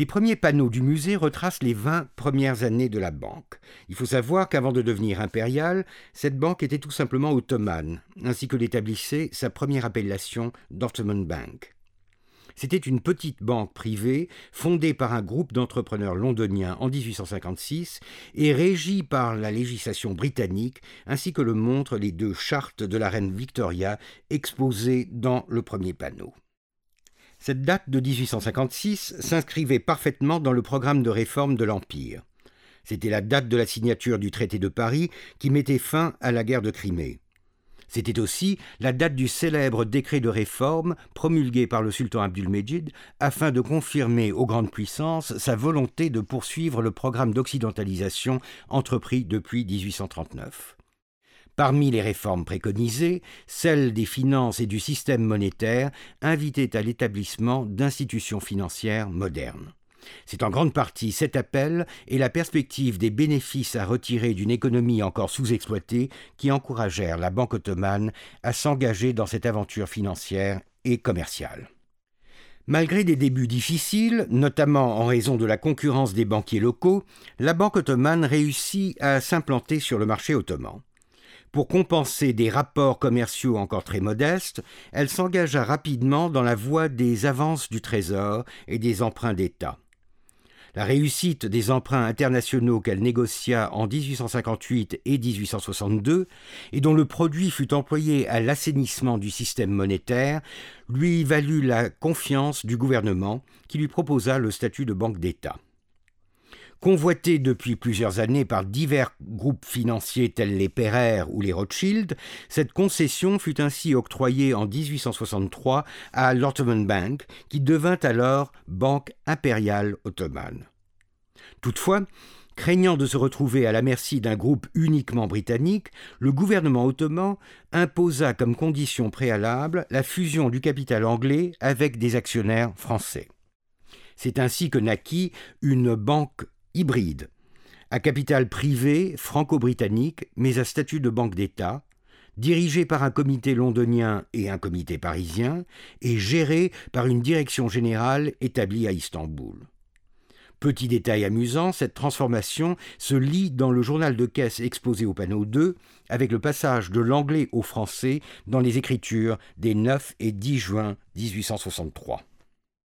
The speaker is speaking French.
Les premiers panneaux du musée retracent les 20 premières années de la banque. Il faut savoir qu'avant de devenir impériale, cette banque était tout simplement ottomane, ainsi que l'établissait sa première appellation d'Ottoman Bank. C'était une petite banque privée fondée par un groupe d'entrepreneurs londoniens en 1856 et régie par la législation britannique ainsi que le montrent les deux chartes de la reine Victoria exposées dans le premier panneau. Cette date de 1856 s'inscrivait parfaitement dans le programme de réforme de l'Empire. C'était la date de la signature du traité de Paris qui mettait fin à la guerre de Crimée. C'était aussi la date du célèbre décret de réforme promulgué par le sultan Abdulmejid afin de confirmer aux grandes puissances sa volonté de poursuivre le programme d'occidentalisation entrepris depuis 1839. Parmi les réformes préconisées, celle des finances et du système monétaire invitait à l'établissement d'institutions financières modernes. C'est en grande partie cet appel et la perspective des bénéfices à retirer d'une économie encore sous-exploitée qui encouragèrent la Banque ottomane à s'engager dans cette aventure financière et commerciale. Malgré des débuts difficiles, notamment en raison de la concurrence des banquiers locaux, la Banque ottomane réussit à s'implanter sur le marché ottoman. Pour compenser des rapports commerciaux encore très modestes, elle s'engagea rapidement dans la voie des avances du Trésor et des emprunts d'État. La réussite des emprunts internationaux qu'elle négocia en 1858 et 1862, et dont le produit fut employé à l'assainissement du système monétaire, lui valut la confiance du gouvernement qui lui proposa le statut de banque d'État. Convoité depuis plusieurs années par divers groupes financiers tels les Pereire ou les Rothschild, cette concession fut ainsi octroyée en 1863 à l'Ottoman Bank, qui devint alors Banque impériale ottomane. Toutefois, craignant de se retrouver à la merci d'un groupe uniquement britannique, le gouvernement ottoman imposa comme condition préalable la fusion du capital anglais avec des actionnaires français. C'est ainsi que naquit une banque hybride, à capital privé franco-britannique, mais à statut de banque d'État, dirigée par un comité londonien et un comité parisien, et gérée par une direction générale établie à Istanbul. Petit détail amusant, cette transformation se lit dans le journal de caisse exposé au panneau 2, avec le passage de l'anglais au français dans les écritures des 9 et 10 juin 1863.